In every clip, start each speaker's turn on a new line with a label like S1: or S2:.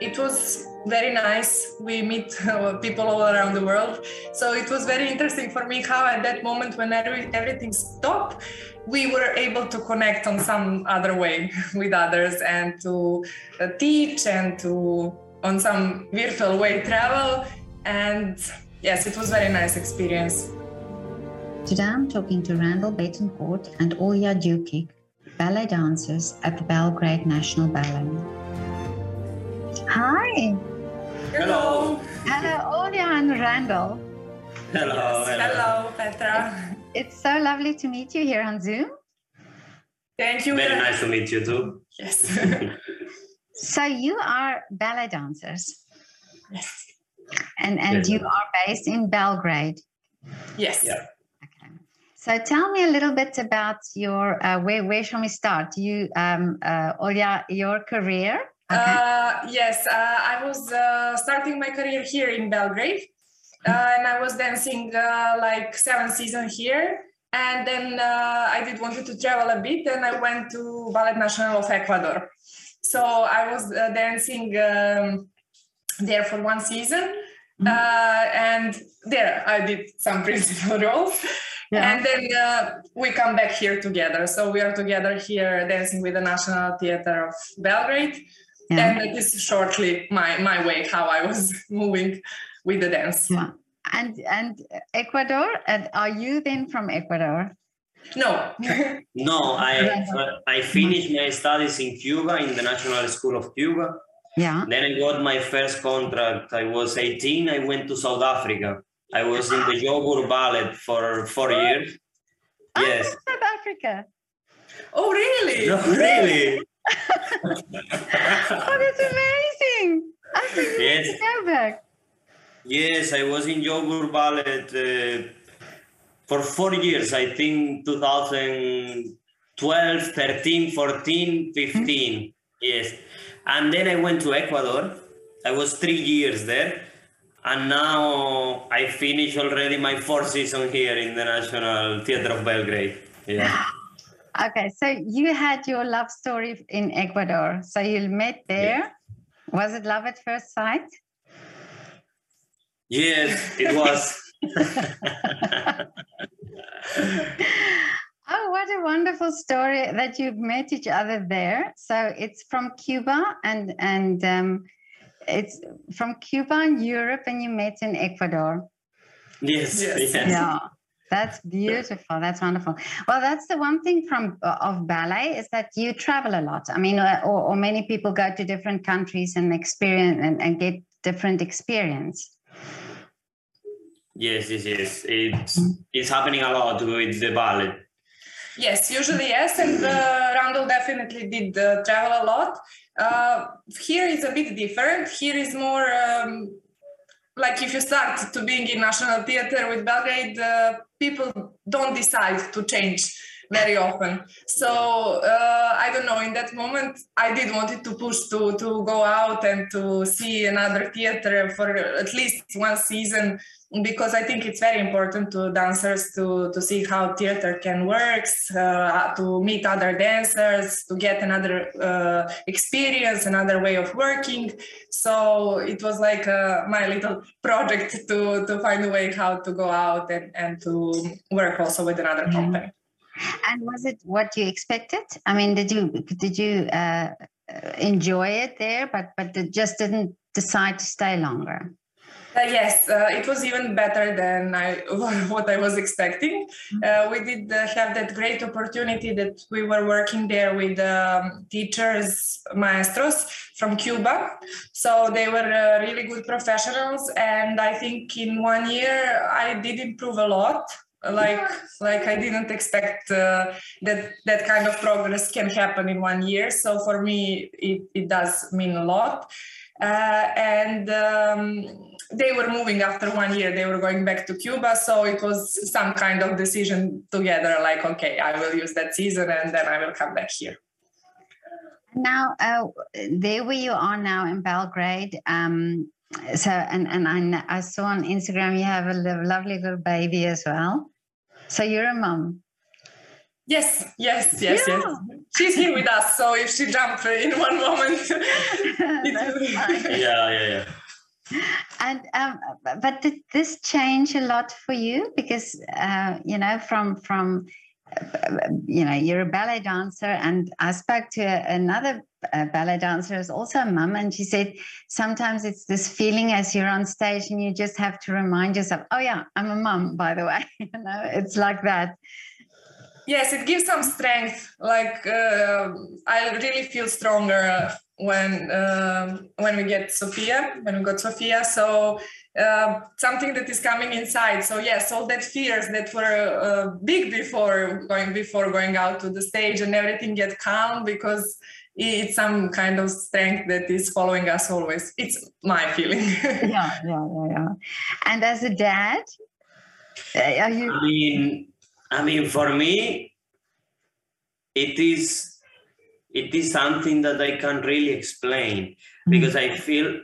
S1: it was very nice. We meet uh, people all around the world. So it was very interesting for me how at that moment when everything stopped, we were able to connect on some other way with others and to uh, teach and to on some virtual way travel. And yes, it was very nice experience.
S2: Today I'm talking to Randol Betancourt and Olja Djukic, ballet dancers at the Belgrade National Ballet. Hi.
S1: Hello.
S2: Hello, Olja and Randol.
S3: Hello.
S1: Yes. Hello. hello, Petra.
S2: It's so lovely to meet you here on Zoom.
S1: Thank you.
S3: Very nice to meet you too.
S1: Yes.
S2: so you are ballet dancers.
S1: Yes.
S2: And and yes. you are based in Belgrade.
S1: Yes.
S3: Yeah.
S2: So tell me a little bit about your uh, where where shall we start? You um uh Olja, your career.
S1: Okay. Uh, yes, uh, I was uh, starting my career here in Belgrade, uh, and I was dancing uh, like seven seasons here. And then uh, I did wanted to travel a bit, and I went to Ballet Nacional of Ecuador. So I was dancing um, there for one season, mm-hmm. and there I did some principal roles. Yeah. And then uh, we come back here together. So we are together here dancing with the National Theatre of Belgrade. Yeah. And it is shortly my, my way how I was moving with the dance.
S2: Yeah. And and Ecuador, and are you then from Ecuador?
S1: No.
S3: no, I I finished my studies in Cuba in the National School of Cuba.
S2: Yeah.
S3: Then I got my first contract. I was 18. I went to South Africa I was in the Joburg Ballet for four years.
S2: Oh, yes. South Africa.
S1: Oh, really?
S3: No, really.
S2: oh, that's amazing. I yes. go back.
S3: Yes, I was in Joburg Ballet uh, for four years. I think 2012, 13, 14, 15. Mm-hmm. Yes. And then I went to Ecuador. I was three years there and now I finished already my fourth season here in the National Theatre of Belgrade. Yeah.
S2: Okay, so you had your love story in Ecuador. So you met there. Was it love at first sight?
S3: Yes, it was.
S2: oh, what a wonderful story that you met each other there. So it's from Cuba and and um, it's from Cuba and Europe, and you met in Ecuador.
S3: Yes, yes. yes.
S2: Yeah. That's beautiful. That's wonderful. Well, that's the one thing from uh, of ballet is that you travel a lot. I mean, uh, or, or many people go to different countries and experience and, and get different experience.
S3: Yes, yes, yes. It's mm-hmm. it's happening a lot with the ballet.
S1: Yes, usually yes, and uh, Randol definitely did uh, travel a lot. Uh, here is a bit different. Here is more um, like if you start to being in National Theatre with Belgrade, uh, people don't decide to change very often. So uh, I don't know. In that moment, I did wanted to push to to go out and to see another theater for at least one season because I think it's very important to dancers to to see how theater can work, uh, to meet other dancers, to get another uh, experience, another way of working. So it was like uh, my little project to to find a way how to go out and, and to work also with another mm-hmm. company.
S2: And was it what you expected? I mean, did you did you uh, enjoy it there, but but just didn't decide to stay longer?
S1: Uh, yes, uh, it was even better than I, what I was expecting. Uh, we did uh, have that great opportunity that we were working there with um, teachers, maestros from Cuba. So they were uh, really good professionals. And I think in one year, I did improve a lot. Like, like I didn't expect uh, that that kind of progress can happen in one year. So for me, it, it does mean a lot. and um, they were moving after one year they were going back to cuba so it was some kind of decision together like okay i will use that season and then i will come back here
S2: now uh, there where you are now in belgrade um, so and and I, I saw on instagram you have a lovely little baby as well so you're a mom
S1: Yes, yes, yes, yeah. yes. she's here with us, so if she jumps in one moment,
S3: yeah, yeah, yeah.
S2: And um, but did this change a lot for you? Because uh, you know, from from you know, you're a ballet dancer, and I spoke to another uh, ballet dancer who's also a mum, and she said sometimes it's this feeling as you're on stage and you just have to remind yourself, oh yeah, I'm a mum, by the way. you know, it's like that.
S1: Yes, it gives some strength. Like uh, I really feel stronger when uh, when we get Sophia, when we got Sophia. So uh, something that is coming inside. So yes, all that fears that were uh, big before going before going out to the stage and everything get calm because it's some kind of strength that is following us always. It's my feeling.
S2: yeah, yeah, yeah, yeah. And as a dad, uh, are you?
S3: I mean, I mean, for me, it is it is something that I can't really explain mm-hmm. because I feel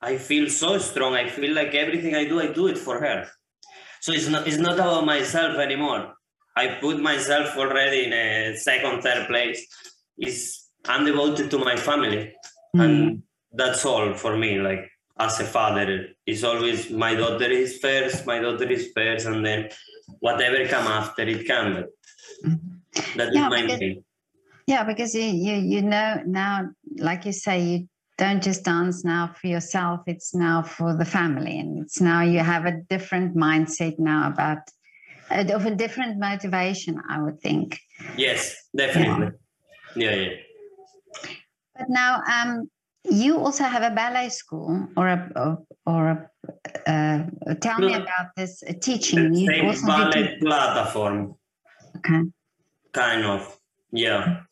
S3: I feel so strong. I feel like everything I do, I do it for her. So it's not it's not about myself anymore. I put myself already in a second, third place. Is I'm devoted to my family, mm. and that's all for me. Like as a father, it's always my daughter is first, my daughter is first, and then whatever come after it can. But mm-hmm. that yeah, is my because,
S2: Yeah, because you, you you know now, like you say, you don't just dance now for yourself it's now for the family and it's now you have a different mindset now about uh, of a different motivation i would think.
S3: Yes definitely. Yeah. Yeah, yeah.
S2: but now um you also have a ballet school or a or a uh, tell no, me about this uh, teaching.
S3: You also ballet platform.
S2: Okay.
S3: Kind of yeah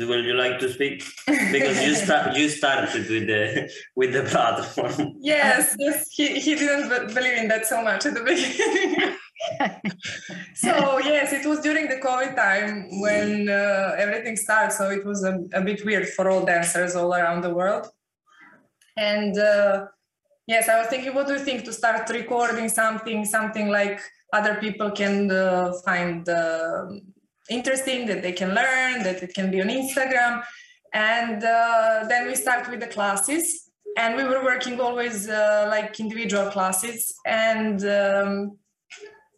S3: Will you like to speak? Because you start you started with the with the platform.
S1: Yes, yes. He, he didn't believe in that so much at the beginning. so yes, it was during the COVID time when uh, everything started. So it was a, a, bit weird for all dancers all around the world. And uh, yes, I was thinking, what do you think to start recording something, something like other people can uh, find uh, interesting, that they can learn, that it can be on Instagram. And uh, then we start with the classes. And we were working always uh, like individual classes. And um,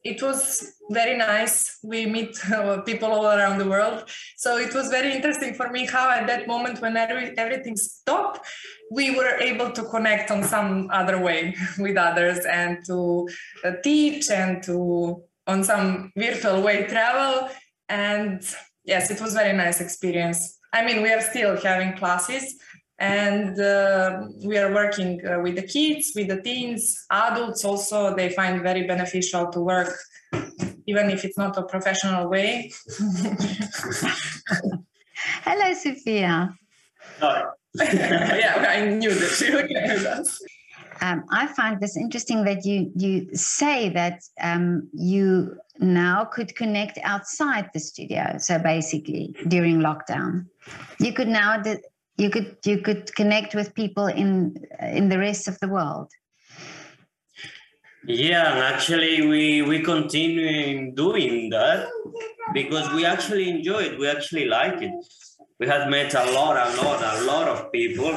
S1: it was very nice. We meet uh, people all around the world. So it was very interesting for me how, at that moment, when every, everything stopped, we were able to connect on some other way with others and to uh, teach and to, on some virtual way, travel and yes it was very nice experience. I mean we are still having classes and uh, we are working uh, with the kids with the teens adults also. They find very beneficial to work even if it's not a professional way.
S2: Hello sophia.
S1: Yeah i knew that she would with us
S2: um, I find this interesting that you you say that um, you now could connect outside the studio. So basically, during lockdown, you could now you could you could connect with people in in the rest of the world.
S3: Yeah, actually, we we continue doing that because we actually enjoy it. We actually like it. We have met a lot, a lot, a lot of people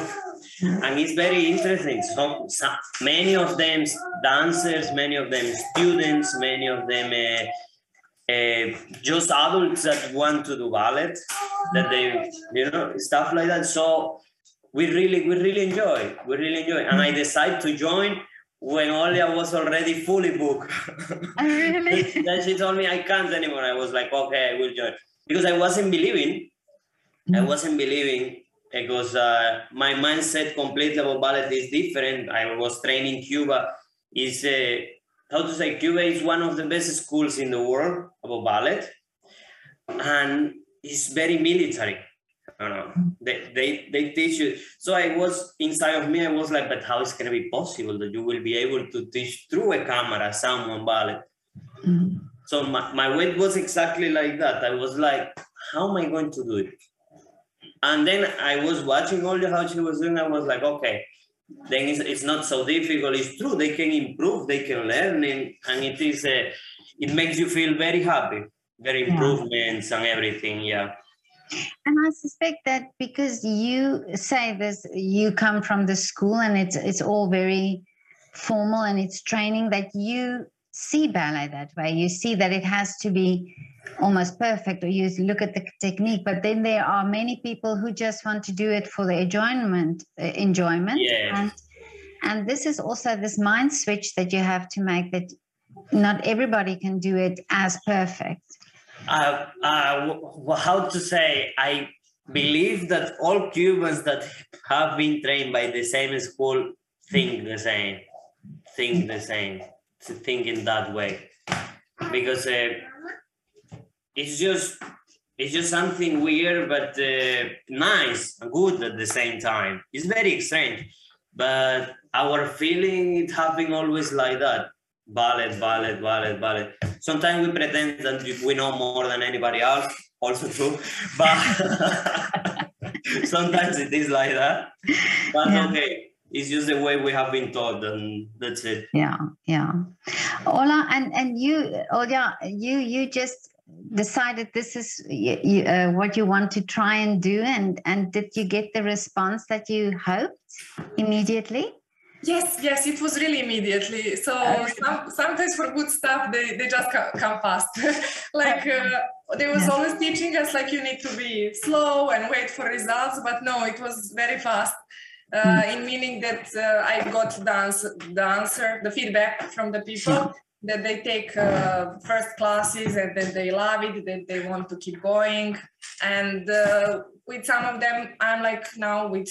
S3: and it's very interesting. So, so, many of them dancers, many of them students, many of them uh, uh, just adults that want to do ballet, that they you know stuff like that. So we really we really enjoy, we really enjoy, and I decided to join when Olja was already fully booked.
S2: Oh, really?
S3: then she told me I can't anymore. I was like, okay, I will join because I wasn't believing. I wasn't believing because uh, my mindset completely about ballet is different. I was training Cuba. Is uh, how to say Cuba is one of the best schools in the world about ballet, and it's very military. I don't know. They, they they teach you. So I was inside of me. I was like, but how is gonna be possible that you will be able to teach through a camera someone ballet? Mm-hmm. So my, my weight was exactly like that. I was like, how am I going to do it? And then I was watching all the how she was doing. I was like, okay, then it's, it's not so difficult. It's true. They can improve. They can learn, and, and it is a, it makes you feel very happy. Very improvements yeah. and everything. Yeah.
S2: And I suspect that because you say this, you come from the school and it's it's all very formal and it's training that you see ballet that way. You see that it has to be almost perfect or you look at the technique but then there are many people who just want to do it for the enjoyment uh, enjoyment.
S3: Yes.
S2: and and this is also this mind switch that you have to make that not everybody can do it as perfect.
S3: Uh, uh, w- how to say i believe that all cubans that have been trained by the same school think the same think the same to think in that way. Because uh, it's just it's just something weird but uh, nice and good at the same time. It's very strange but our feeling it happening always like that. Ballet ballet ballet ballet sometimes we pretend that we know more than anybody else also true but sometimes it is like that. But
S2: Yeah.
S3: okay it's just the way we have been taught and that's it.
S2: Yeah yeah. Olja and and you olja you you just decided this is uh, what you want to try and do and and did you get the response that you hoped immediately
S1: Yes, yes, it was really immediately. So
S2: Oh,
S1: some, sometimes for good stuff, they, they just come, come fast. like uh, they was
S2: Yeah.
S1: always teaching us like you need to be slow and wait for results, but no, it was very fast. Uh, in meaning that uh, I got the answer, the answer, the feedback from the people that they take uh, first classes and then they love it, that they want to keep going. And uh, with some of them, I'm like now with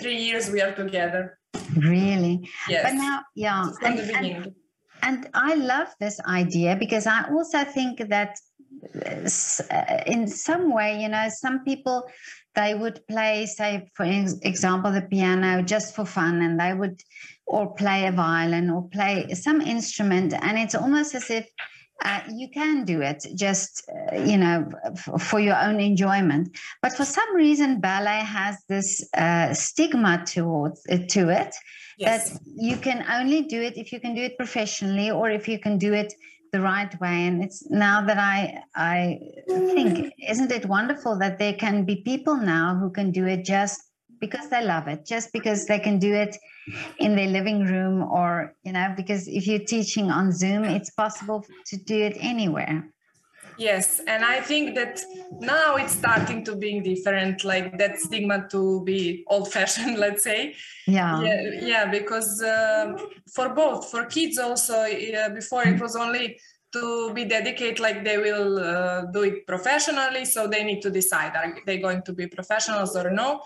S1: three years we are together.
S2: really
S1: Yes.
S2: but now yeah
S1: from
S2: and,
S1: the
S2: and,
S1: beginning.
S2: and i love this idea because i also think that uh, uh, in some way you know some people they would play say for example the piano just for fun and they would or play a violin or play some instrument and it's almost as if uh, you can do it just uh, you know f- for your own enjoyment but for some reason ballet has this uh, stigma towards it to it
S1: Yes.
S2: that you can only do it if you can do it professionally or if you can do it the right way and it's now that i i think isn't it wonderful that there can be people now who can do it just because they love it just because they can do it in their living room or you know because if you're teaching on zoom it's possible to do it anywhere
S1: Yes, and I think that now it's starting to being different, like that stigma to be old-fashioned, let's say.
S2: yeah
S1: Yeah, yeah, because uh, for both, for kids also, uh, before it was only to be dedicated, like they will uh, do it professionally, so they need to decide are they going to be professionals or no.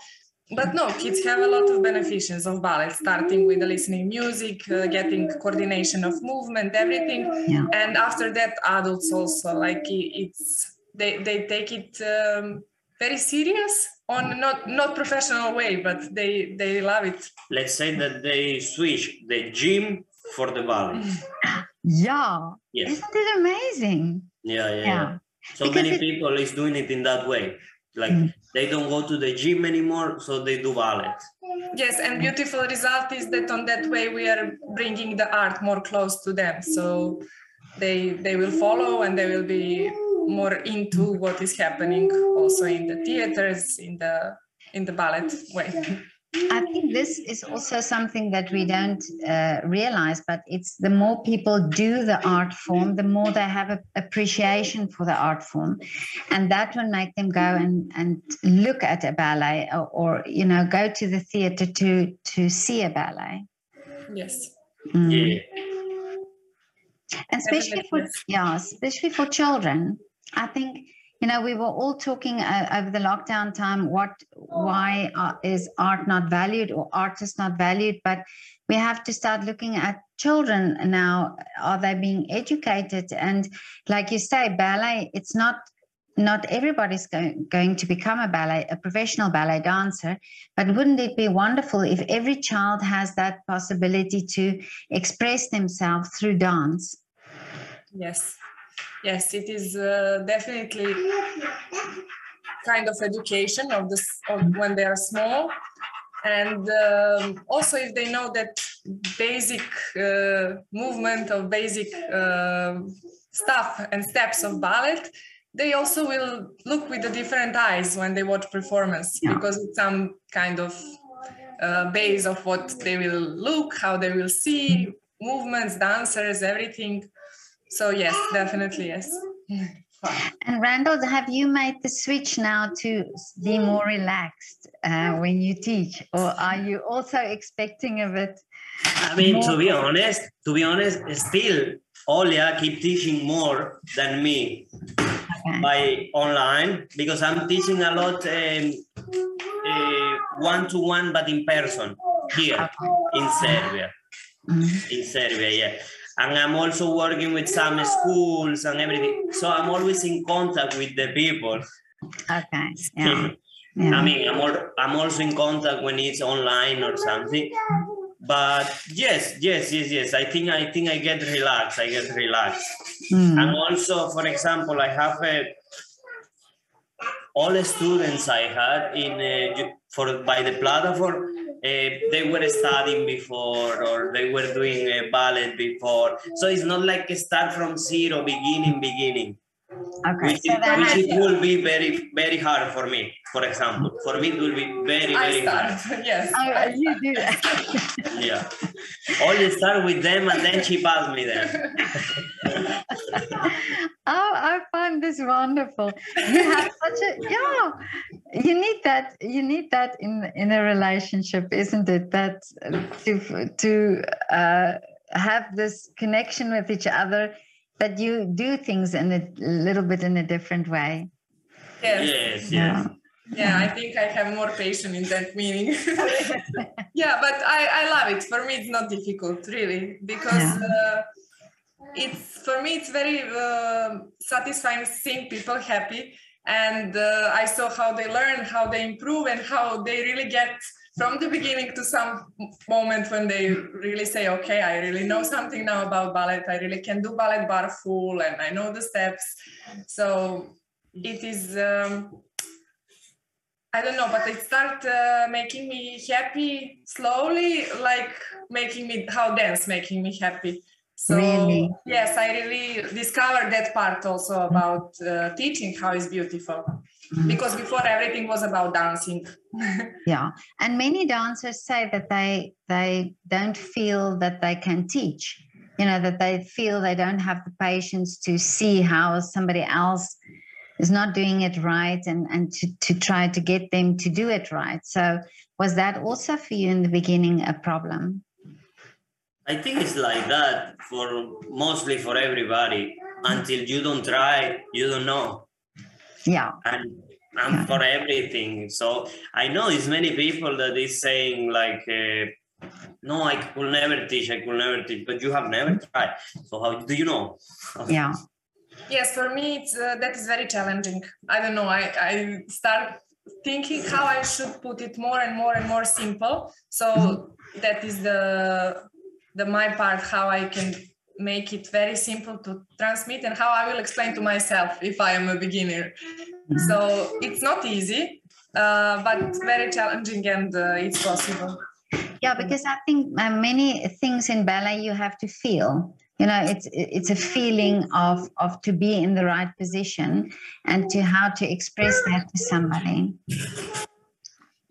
S1: But no, kids have a lot of beneficiaries of ballet, starting with the listening music, uh, getting coordination of movement, everything.
S2: Yeah.
S1: And after that adults also like i- it's they they take it um, very serious on not not professional way but they they love it.
S3: Let's say that they switch the gym for the ballet.
S2: Yeah.
S3: Yes.
S2: Isn't it amazing?
S3: Yeah yeah,
S2: yeah.
S3: yeah. so
S2: Because
S3: many
S2: it-
S3: people is doing it in that way like
S2: Mm.
S3: They don't go to the gym anymore so they do ballet
S1: yes and beautiful result is that on that way we are bringing the art more close to them. So they they will follow and they will be more into what is happening also in the theaters in the in the ballet way
S2: I think this is also something that we don't uh, realize, but it's the more people do the art form, the more they have a appreciation for the art form, and that will make them go and and look at a ballet or, or you know go to the theater to to see a ballet.
S1: yes.
S2: Mm.
S3: yeah.
S2: And especially for yeah especially for children. I think you know we were all talking uh, over the lockdown time what why uh, is art not valued or art is not valued? But we have to start looking at children now. Are they being educated? And like you say ballet it's not not everybody's going to become a ballet a professional ballet dancer. But wouldn't it be wonderful if every child has that possibility to express themselves through dance?
S1: Yes, yes, it is uh, definitely kind of education of this of when they are small, and um, also if they know that basic uh, movement of basic uh, stuff and steps of ballet, they also will look with the different eyes when they watch performance
S2: Yeah.
S1: because it's some kind of uh, base of what they will look, how they will see movements, dancers, everything. So yes, definitely yes.
S2: And Randol, have you made the switch now to be more relaxed uh, when you teach, or are you also expecting a bit?
S3: I mean, to be honest, to be honest, still Olja keep teaching more than me
S2: Okay.
S3: by online because I'm teaching a lot one to one, but in person here in Serbia.
S2: Mhm.
S3: In Serbia, yeah. And I'm also working with some schools and everything. So I'm always in contact with the people.
S2: Okay. Yeah. yeah.
S3: I mean, I'm, al- I'm also in contact when it's online or something. But yes, yes, yes, yes. I think I think I get relaxed. I get relaxed.
S2: Mm.
S3: And also, for example, I have a, all the students I had in uh, for by the platform. Uh, they were studying before or they were doing a ballet before so it's not like start from zero beginning beginning
S2: Okay.
S3: which,
S2: So
S3: it, which it will be very very hard for me for example for me it will be very
S1: I
S3: very hard.
S1: Yes.
S2: oh,
S1: I
S2: you do that.
S3: yeah only start with them and then she passed me there
S2: oh, I find this wonderful. You have such a yeah. You need that. You need that in in a relationship, isn't it? That to to uh, have this connection with each other. That you do things in a little bit in a different way.
S1: yes.
S3: yes yes
S2: Yeah.
S1: Yeah, I think I have more patience in that meaning. yeah, but I, I love it. For me, it's not difficult, really, because uh, it's for me it's very uh, satisfying seeing people happy, and uh, I saw how they learn, how they improve, and how they really get from the beginning to some moment when they really say, "Okay, I really know something now about ballet. I really can do ballet bar full, and I know the steps." So it is. Um, I don't know, but it start uh, making me happy slowly, like making me how dance making me happy. So
S2: Really?
S1: yes, I really discovered that part also about uh, teaching how is beautiful. Because before everything was about dancing.
S2: Yeah, and many dancers say that they they don't feel that they can teach. You know that they feel they don't have the patience to see how somebody else is not doing it right and and to to try to get them to do it right. So was that also for you in the beginning a problem?
S3: I think it's like that for mostly for everybody. Until you don't try, you don't know.
S2: Yeah,
S3: And and
S2: Yeah.
S3: for everything. So I know there's many people that is saying like, uh, no, I could never teach. I could never teach. But you have never tried. So how do you know?
S2: yeah,
S1: Yes, for me, it's, uh, that is very challenging. I don't know. I, I start thinking how I should put it more and more and more simple. So that is the the my part how I can make it very simple to transmit and how I will explain to myself if I am a beginner. So it's not easy, uh, but very challenging and uh, it's possible.
S2: yeah. Because I think uh, many things in ballet you have to feel. You know, it's it's a feeling of of to be in the right position and to how to express that to somebody.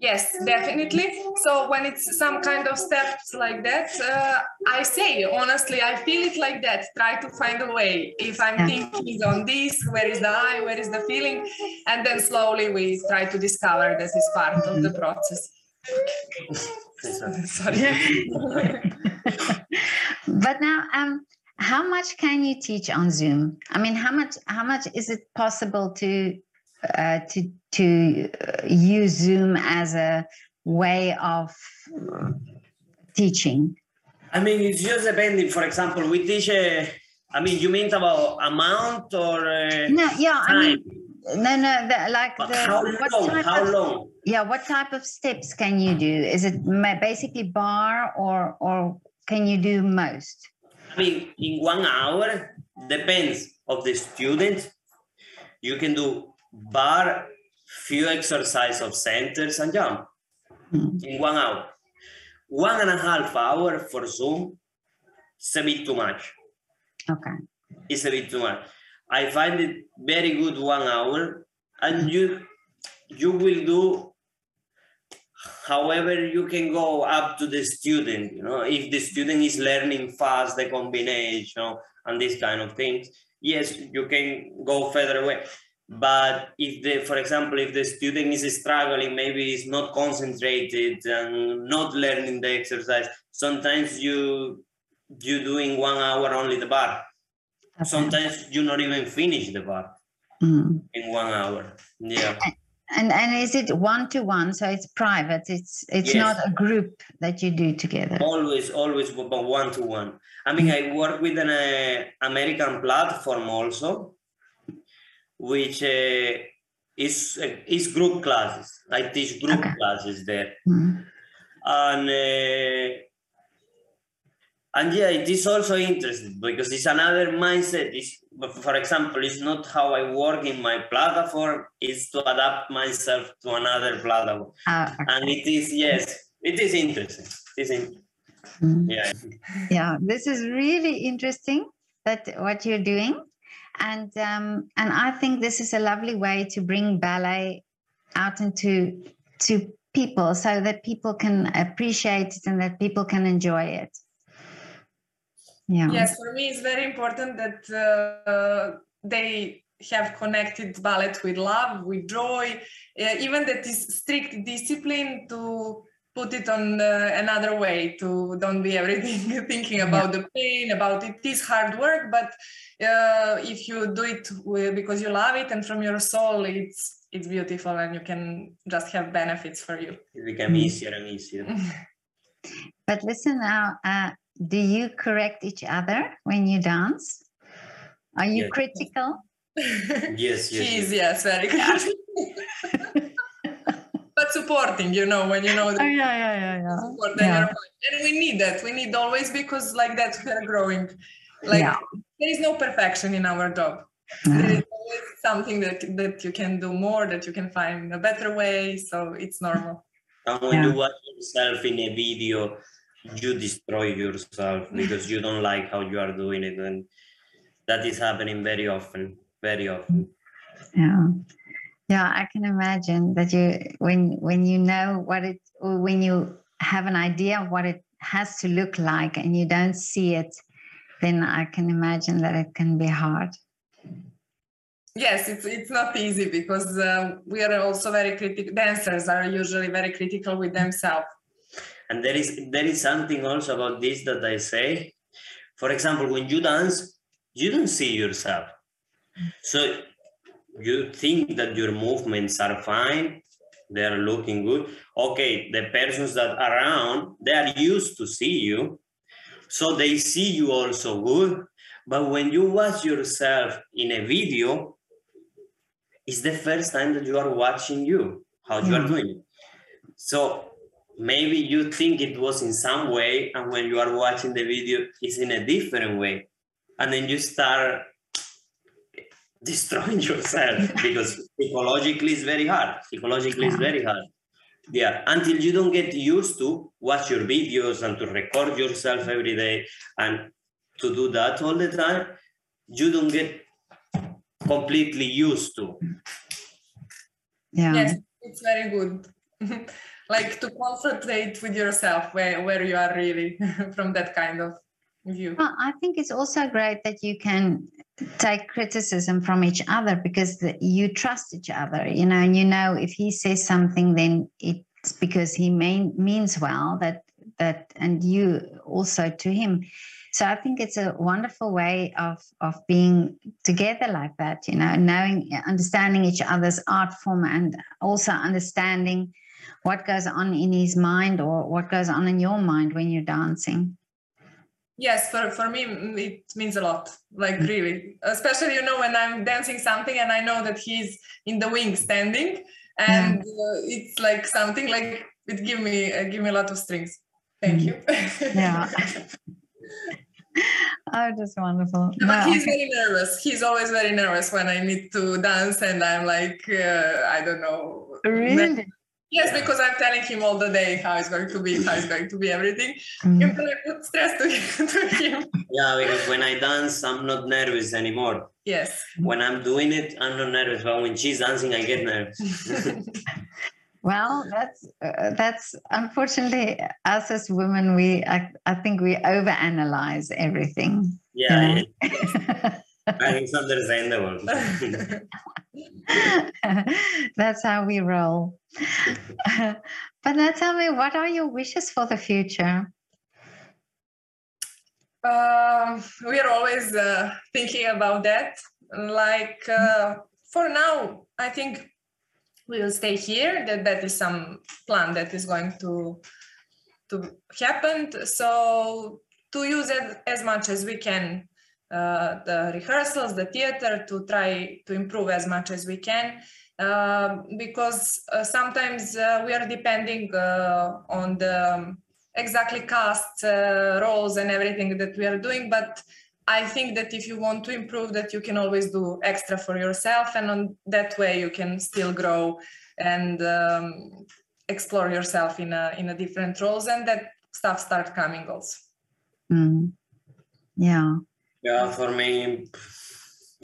S1: Yes, definitely. So when it's some kind of steps like that, uh, I say honestly, I feel it like that. Try to find a way. If I'm
S2: Yeah.
S1: thinking on this, where is the eye, where is the feeling, and then slowly we try to discover that is part of the process. Sorry.
S2: but now, um, how much can you teach on Zoom? I mean, how much how much is it possible to uh, to to uh, use Zoom as a way of teaching?
S3: I mean, it's just depending. For example, we teach. Uh, I mean, you mean about amount or uh,
S2: No, yeah, I mean, no, no, the, like the
S3: how
S2: what
S3: long? How
S2: of,
S3: long?
S2: yeah, what type of steps can you do? Is it basically bar or or can you do most?
S3: I mean, in one hour, depends of the student. You can do bar, few exercise of centers and jump
S2: Mm.
S3: in one hour. One and a half hour for Zoom, it's a bit too much.
S2: Okay.
S3: It's a bit too much. I find it very good one hour, and you you will do however you can go up to the student. You know, if the student is learning fast the combination and these kind of things, yes, you can go further away. But if the, for example, if the student is struggling, maybe is not concentrated and not learning the exercise, sometimes you you doing one hour only the bar Okay. Sometimes you not even finish the bar mm. in one hour. Yeah.
S2: And and is it one to one? So it's private. It's it's yes. not a group that you do together.
S3: Always, always one to one. I mean, I work with an uh, American platform also, which uh, is uh, is group classes. I teach group okay. classes there, mm. and uh, and yeah it is also interesting because it's another mindset it's for example it's not how i work in my platform it's to adapt myself to another platform uh, okay. and it is yes it is interesting it is interesting. Mm. yeah
S2: yeah this is really interesting that what you're doing and um, and i think this is a lovely way to bring ballet out into to people so that people can appreciate it and that people can enjoy it.
S1: Yeah. Yes for me it's very important that uh, they have connected ballet with love with joy uh, even that is strict discipline to put it on uh, another way to don't be everything thinking about yeah. the pain about it is hard work but uh, if you do it because you love it and from your soul it's it's beautiful and you can just have benefits for you
S3: it become easier and easier
S2: but listen now uh, do you correct each other when you dance? Are you yes. critical?
S3: yes, yes.
S1: She's yes, very good. But supporting, you know, when you know
S2: that. Oh, yeah, yeah, yeah, yeah.
S1: Support, yeah. And we need that. We need always because like that we're growing. Like yeah. there is no perfection in our job. There is always something that that you can do more, that you can find a better way. So it's normal.
S3: And when yeah. you watch yourself in a video, you destroy yourself because you don't like how you are doing it and that is happening very often very often
S2: yeah yeah i can imagine that you when when you know what it or when you have an idea of what it has to look like and you don't see it then i can imagine that it can be hard.
S1: Yes it's it's not easy because uh, we are also very critical dancers are usually very critical with themselves.
S3: And there is there is something also about this that i say. For example when you dance you don't see yourself. So you think that your movements are fine they are looking good okay the persons that are around they are used to see you so they see you also good but when you watch yourself in a video it's the first time that you are watching you how you are mm. doing so maybe you think it was in some way and when you are watching the video it's in a different way and then you start destroying yourself because psychologically it's very hard. Psychologically it's very hard. Yeah until you don't get used to watch your videos and to record yourself every day and to do that all the time you don't get completely used to.
S2: Yeah.
S1: Yes it's very good. Like to concentrate with yourself where, where you are really from that kind of view.
S2: Well, i think it's also great that you can take criticism from each other because the, you trust each other you know and you know if he says something then it's because he mean, means well that that and you also to him. So i think it's a wonderful way of of being together like that you know knowing understanding each other's art form and also understanding what goes on in his mind or what goes on in your mind when you're dancing
S1: yes for, for me it means a lot like mm. really especially you know when i'm dancing something and i know that he's in the wing standing and uh, it's like something like it give me uh, give me a lot of strings thank you
S2: yeah Oh, just wonderful.
S1: But no. he's very nervous. He's always very nervous when I need to dance, and I'm like, uh, I don't know.
S2: Really?
S1: Yes, because I'm telling him all the day how it's going to be, how it's going to be everything.
S2: Mm.
S1: And then I put stress to, to him.
S3: Yeah, because when I dance, I'm not nervous anymore.
S1: Yes.
S3: When I'm doing it, I'm not nervous. But when she's dancing, I get nervous.
S2: Well, that's uh, that's unfortunately us as women. We I, I think we overanalyze everything.
S3: Yeah,
S2: Yeah.
S3: yeah. I think it's understandable.
S2: that's how we roll. but now tell me, what are your wishes for the future?
S1: Um, we are always uh, thinking about that. Like uh, for now, I think we will stay here. That that is some plan that is going to to happen. So to use it as much as we can, uh, the rehearsals, the theater, to try to improve as much as we can. Uh, because uh, sometimes uh, we are depending uh, on the um, exactly cast uh, roles and everything that we are doing but i think that if you want to improve that you can always do extra for yourself and on that way you can still grow and um, explore yourself in a in a different roles and that stuff start coming also
S2: Mm. Yeah.
S3: Yeah, for me,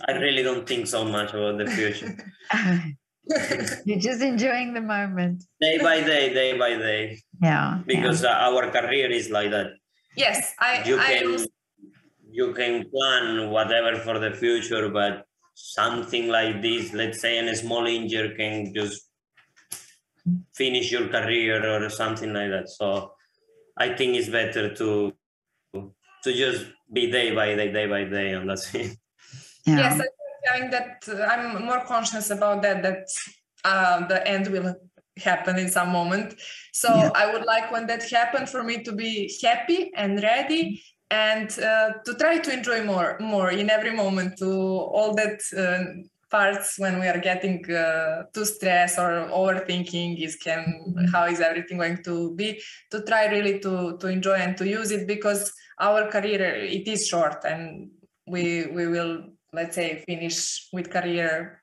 S3: I really don't think so much about the future.
S2: You're just enjoying the moment.
S3: day by day, day by day,
S2: Yeah.
S3: because uh, our career is like that.
S1: yes i
S3: You
S1: i
S3: can
S1: also,
S3: you can plan whatever for the future, but something like this, let's say, in a small injury can just finish your career or something like that. So I think it's better to to just be day by day, day by day, and that's it.
S2: yeah.
S1: yes i think having that uh, i'm more conscious about that that uh, the end will happen in some moment so
S2: Yeah.
S1: i would like when that happened for me to be happy and ready and uh, to try to enjoy more more in every moment to all that uh, parts when we are getting uh, too stressed or overthinking is can how is everything going to be to try really to to enjoy and to use it because our career it is short and we we will let's say finish with career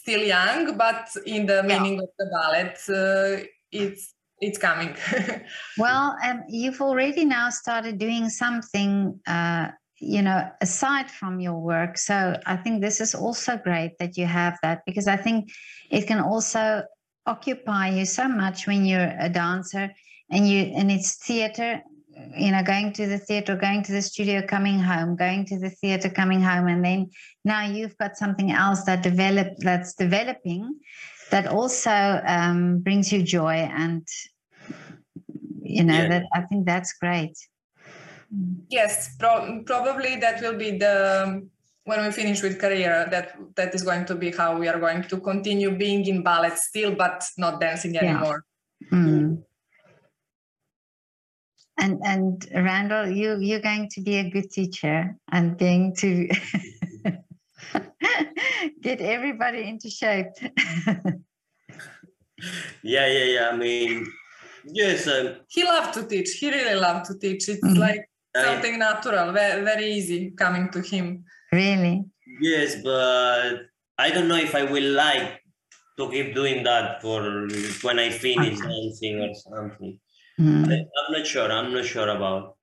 S1: still young but in the meaning of the ballet uh, it's it's coming.
S2: Well, um, you've already now started doing something, uh, you know, aside from your work. So I think this is also great that you have that because I think it can also occupy you so much when you're a dancer and you and it's theater you know going to the theater going to the studio coming home going to the theater coming home and then now you've got something else that develop that's developing that also um, brings you joy and you know
S3: Yeah.
S2: that i think that's great
S1: yes pro- probably that will be the when we finish with career that that is going to be how we are going to continue being in ballet still but not dancing
S2: Yeah.
S1: anymore
S2: Mm. And and Randol, you you're going to be a good teacher and going to get everybody into shape.
S3: Yeah, yeah, yeah. I mean, yes, um,
S1: he loved to teach he really loved to teach it's
S2: Mhm.
S1: like
S3: I,
S1: something natural very, very easy coming to him
S2: really?
S3: yes, but I don't know if I will like to keep doing that for when I finish
S2: Okay.
S3: dancing or something.
S2: Mm,
S3: I, I'm not sure. I'm not sure about.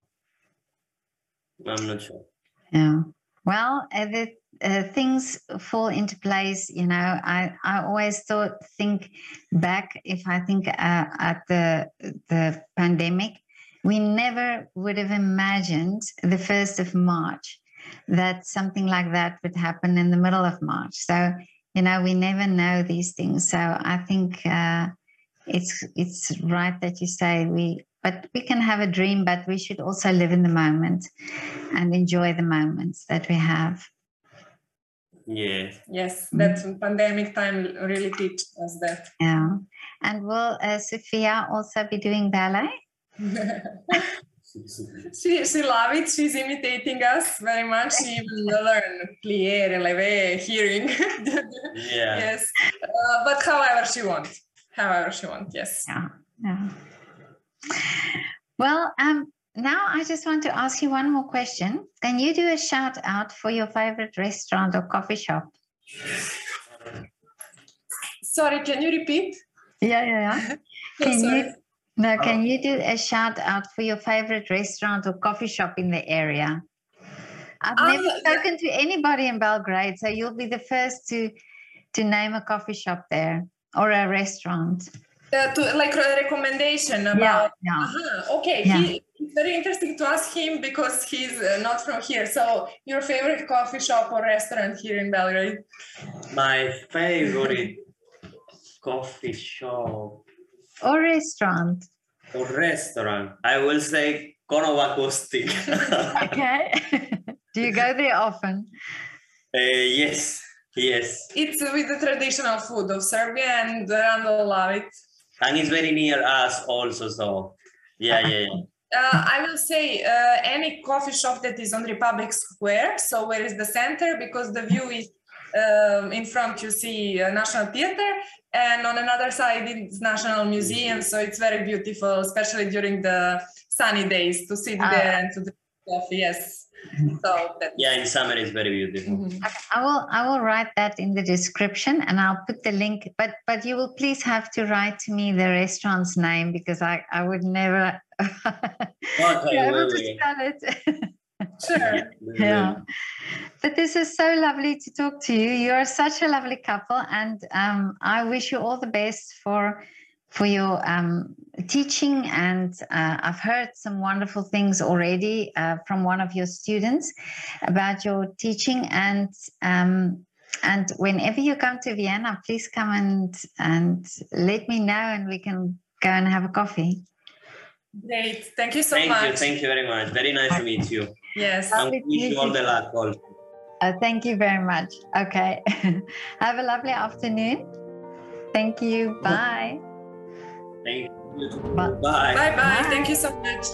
S3: I'm not sure.
S2: yeah. Well, uh, the uh, things fall into place. You know, I I always thought think back if I think uh, at the the pandemic, we never would have imagined the first of March that something like that would happen in the middle of March. So you know, we never know these things. So I think uh, it's it's right that you say we. But we can have a dream, but we should also live in the moment and enjoy the moments that we have.
S3: Yeah.
S1: yes
S2: Mhm.
S1: that pandemic time really teach us that
S2: Yeah. And will uh, Sophia also be doing ballet?
S1: She she love it. She's imitating us very much. She even learn plié, relevé, hearing.
S3: Yeah.
S1: yes, uh, but however she wants. However she wants. Yes.
S2: Yeah. Yeah. Well, um, now I just want to ask you one more question. Can you do a shout out for your favorite restaurant or coffee shop?
S1: Sorry, can you repeat?
S2: Yeah, yeah, yeah. Can
S1: Sorry.
S2: you now can you do a shout out for your favorite restaurant or coffee shop in the area? I've
S1: Um,
S2: never spoken to anybody in Belgrade, so you'll be the first to to name a coffee shop there or a restaurant.
S1: Uh, to like a recommendation
S2: Yeah,
S1: about
S2: yeah.
S1: Uh-huh. Okay,
S2: Yeah.
S1: he, it's very interesting to ask him because he's uh, not from here. So, your favorite coffee shop or restaurant here in Belgrade?
S3: My favorite coffee shop
S2: Or restaurant.
S3: or restaurant, I will say Konoba Akustik.
S2: Okay. do you go there often?
S3: Uh, yes, yes.
S1: It's with the traditional food of Serbia, and Randol love it.
S3: And it's very near us also, so yeah, yeah, yeah.
S1: Uh, I will say uh, any coffee shop that is on Republic Square, so where is the center, because the view is um, in front. You see uh, National Theatre, and on another side is National Museum. So it's very beautiful, especially during the sunny days, to sit
S2: Ah.
S1: there and to drink coffee. Yes. So that.
S3: Yeah, in summer it's very beautiful.
S1: Mhm.
S2: I will I will write that in the description and I'll put the link. But but you will please have to write to me the restaurant's name because I, I would never
S3: Okay,
S2: be able
S3: well,
S2: to spell it.
S1: Sure.
S2: yeah. But this is so lovely to talk to you. You are such a lovely couple, and um, I wish you all the best for for your um, teaching. And uh, I've heard some wonderful things already uh, from one of your students about your teaching. And um, and whenever you come to Vienna, please come and and let me know, and we can go and have a coffee.
S1: Great. Thank you so
S3: Thank
S1: much.
S3: you, thank you very much. Very nice to meet you.
S1: Yes.
S3: And
S2: Lovely to
S3: wish you all the luck also.
S2: Uh, thank you very much. Okay. Have a lovely afternoon. Thank you. Bye.
S3: Thank you.
S2: Bye.
S3: Bye.
S1: Bye bye.
S2: Bye.
S1: Thank you so much.